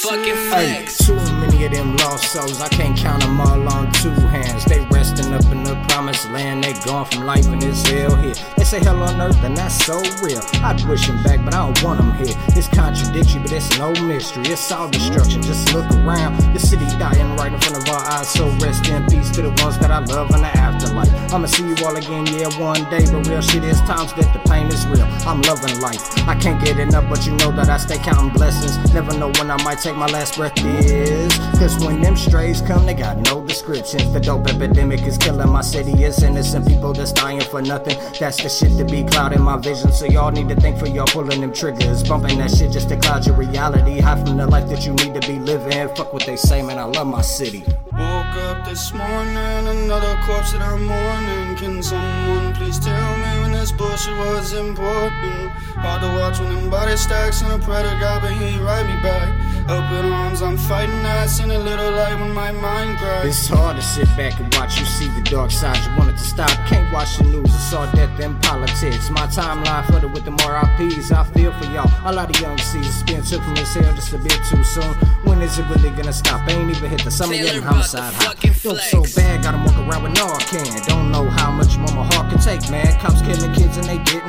Hey, too many of them lost souls, I can't count them all on two hands. They resting up in the promised land, they gone from life in this hell here. They say hell on earth, and that's so real. I'd wish them back, but I don't want them here. It's contradictory, but it's no mystery. It's all destruction, just look around. The city dying right in front of our eyes, so rest in peace to the ones that I love in the afterlife. I'ma see you all again, yeah, one day, but real shit is times that the pain is real. I'm loving life. I can't get enough, but you know that I stay counting blessings. Never know when I might take my last breath is. Cause when them strays come, they got no descriptions. The dope epidemic is killing my city. It's innocent people that's dying for nothing. That's the shit to be clouding my vision. So y'all need to think for y'all pulling them triggers. Bumping that shit just to cloud your reality. Hide from the life that you need to be living. Fuck what they say, man. I love my city. Woke up this morning, another corpse that I'm mourning. Can someone please tell me when this bullshit was important? Hard to watch when them body stacks and a predator guy, but he ain't write fighting ass in a little light when my mind cracks. It's hard to sit back and watch you see the dark side. You wanted to stop, can't watch the news. It's all death and politics. My timeline flooded with the more RPs. I feel for y'all. A lot of young seasons being took from this hell just a bit too soon. When is it really gonna stop? I Ain't even hit the summer yet. and Homicide hot. Feel so bad, gotta walk around with Narcan. Don't know how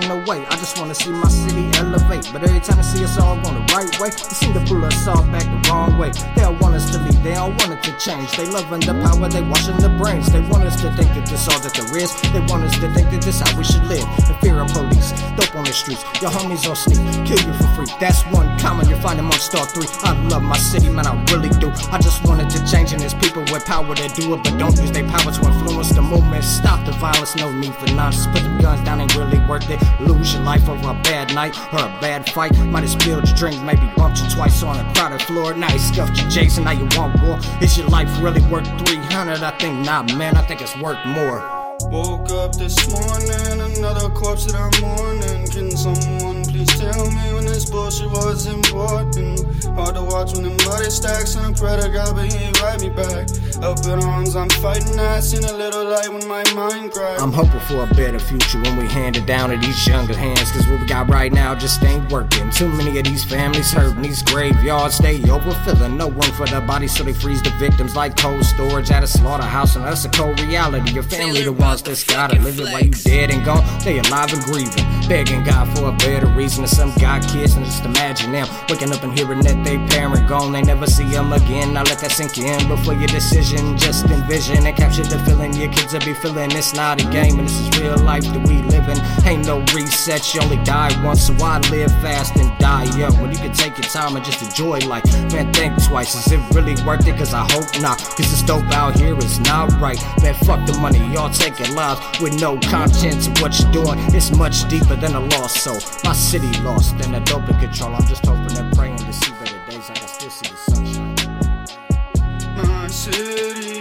getting away. I just wanna see my city elevate. But every time I see us all going the right way, they seem to pull us all back the wrong way. They don't want us to leave, they don't want it to change. They loving the power, they washing the brains. They want us to think that this all that there is. They want us to think that this how we should live. The fear of police, dope on the streets. Your homies on sneak, kill you for free. That's one common you find among star three. I love my city, man, I really do. I just wanted to change, and there's people with power that do it, but don't use their power to influence the movement. Stop the violence, no need for nonsense. Put the guns down, ain't really worth it. Lose your life over a bad night or a bad fight. Might have spilled your drink, maybe bumped you twice on a crowded floor. Now you scuffed your Jason, now you want war. Is your life really worth 300? I think not, man. I think it's worth more. Woke up this morning, another corpse that I'm mourning. Can someone please tell me when this bullshit was important? Hard to watch when the money stacks and a predator guy, but he ain't write me back. Up in arms, I'm fighting ass in a little light when my mind cracks. I'm hoping for a better future when we hand it down to these younger hands. Cause what we got right now just ain't working. Too many of these families hurting. These graveyards stay overfilling. No room for the bodies, so they freeze the victims like cold storage at a slaughterhouse. And that's a cold reality. Your family, the ones that's gotta live it while you dead and gone. They alive and grieving. Begging God for a better reason. And some got kids, and just imagine them waking up and hearing that they parent gone. They never see them again. Now let that sink in before your decision vision. Just envision and capture the feeling your kids will be feeling. It's not a game, and this is real life that we living. Ain't no reset, you only die once, so why live fast and die young? When you can take your time and just enjoy life. Man, think twice, is it really worth it? Cause I hope not. Cause this dope out here is not right. Man, fuck the money, y'all taking lives with no conscience of what you're doing. It's much deeper than a lost soul. My city lost and a dope in control. I'm just hoping and praying to see better days. I still see the sunshine city